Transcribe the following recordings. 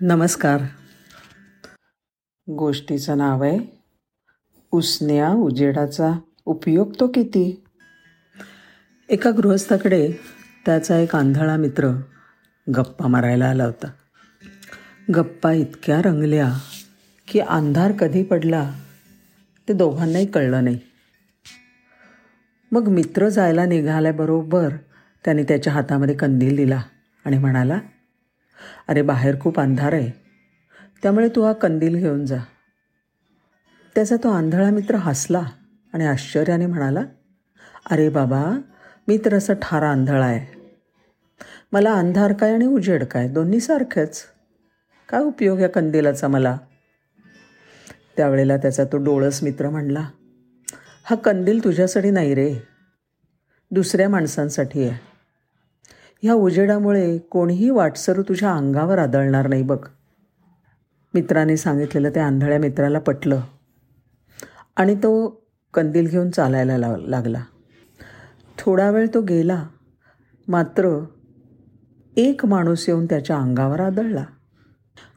नमस्कार. गोष्टीचं नाव आहे उसन्या उजेडाचा उपयोग तो किती? एका गृहस्थाकडे त्याचा एक आंधळा मित्र गप्पा मारायला आला होता. गप्पा इतक्या रंगल्या की अंधार कधी पडला ते दोघांनाही कळलं नाही. मग मित्र जायला निघाल्याबरोबर त्याने त्याच्या हातामध्ये कंदील दिला आणि म्हणाला अरे बाहेर खूप अंधार आहे. त्यामुळे तू हा कंदील घेऊन जा. त्याचा तो आंधळा मित्र हसला आणि आश्चर्याने म्हणाला अरे बाबा मी तर असं ठारा आंधळा आहे. मला अंधार काय आणि उजेड काय? दोन्ही सारखेच. काय उपयोग या कंदिलाचा मला? त्यावेळेला त्याचा तो डोळस मित्र म्हणला हा कंदील तुझ्यासाठी नाही रे. दुसऱ्या माणसांसाठी आहे. ह्या उजेडामुळे कोणीही वाटसरू तुझ्या अंगावर आदळणार नाही बघ. मित्राने सांगितलेलं त्या आंधळ्या मित्राला पटलं. आणि तो कंदील घेऊन चालायला लाव लागला. थोडा वेळ तो गेला. मात्र एक माणूस येऊन त्याच्या अंगावर आदळला.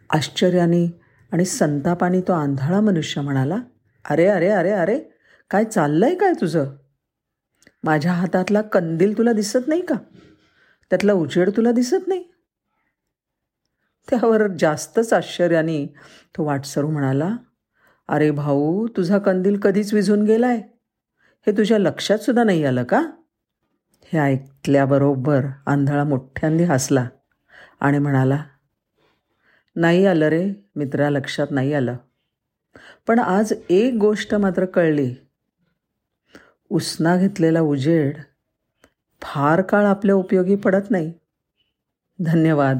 आश्चर्याने आणि संतापाने तो आंधळा मनुष्य म्हणाला अरे अरे अरे अरे काय चाललं आहे काय तुझं? माझ्या हातातला कंदील तुला दिसत नाही का? त्यातला उजेड तुला दिसत नाही? त्यावर जास्तच आश्चर्याने तो वाटसरू म्हणाला अरे भाऊ तुझा कंदील कधीच विझून गेलाय? हे तुझ्या लक्षात सुद्धा नाही आलं का? हे ऐकल्याबरोबर आंधळा मोठ्यांनी हसला आणि म्हणाला नाही आलं रे मित्रा लक्षात नाही आलं. पण आज एक गोष्ट मात्र कळली. उसना घेतलेला उजेड फार काळ आपल्या उपयोगी पडत नाही. धन्यवाद.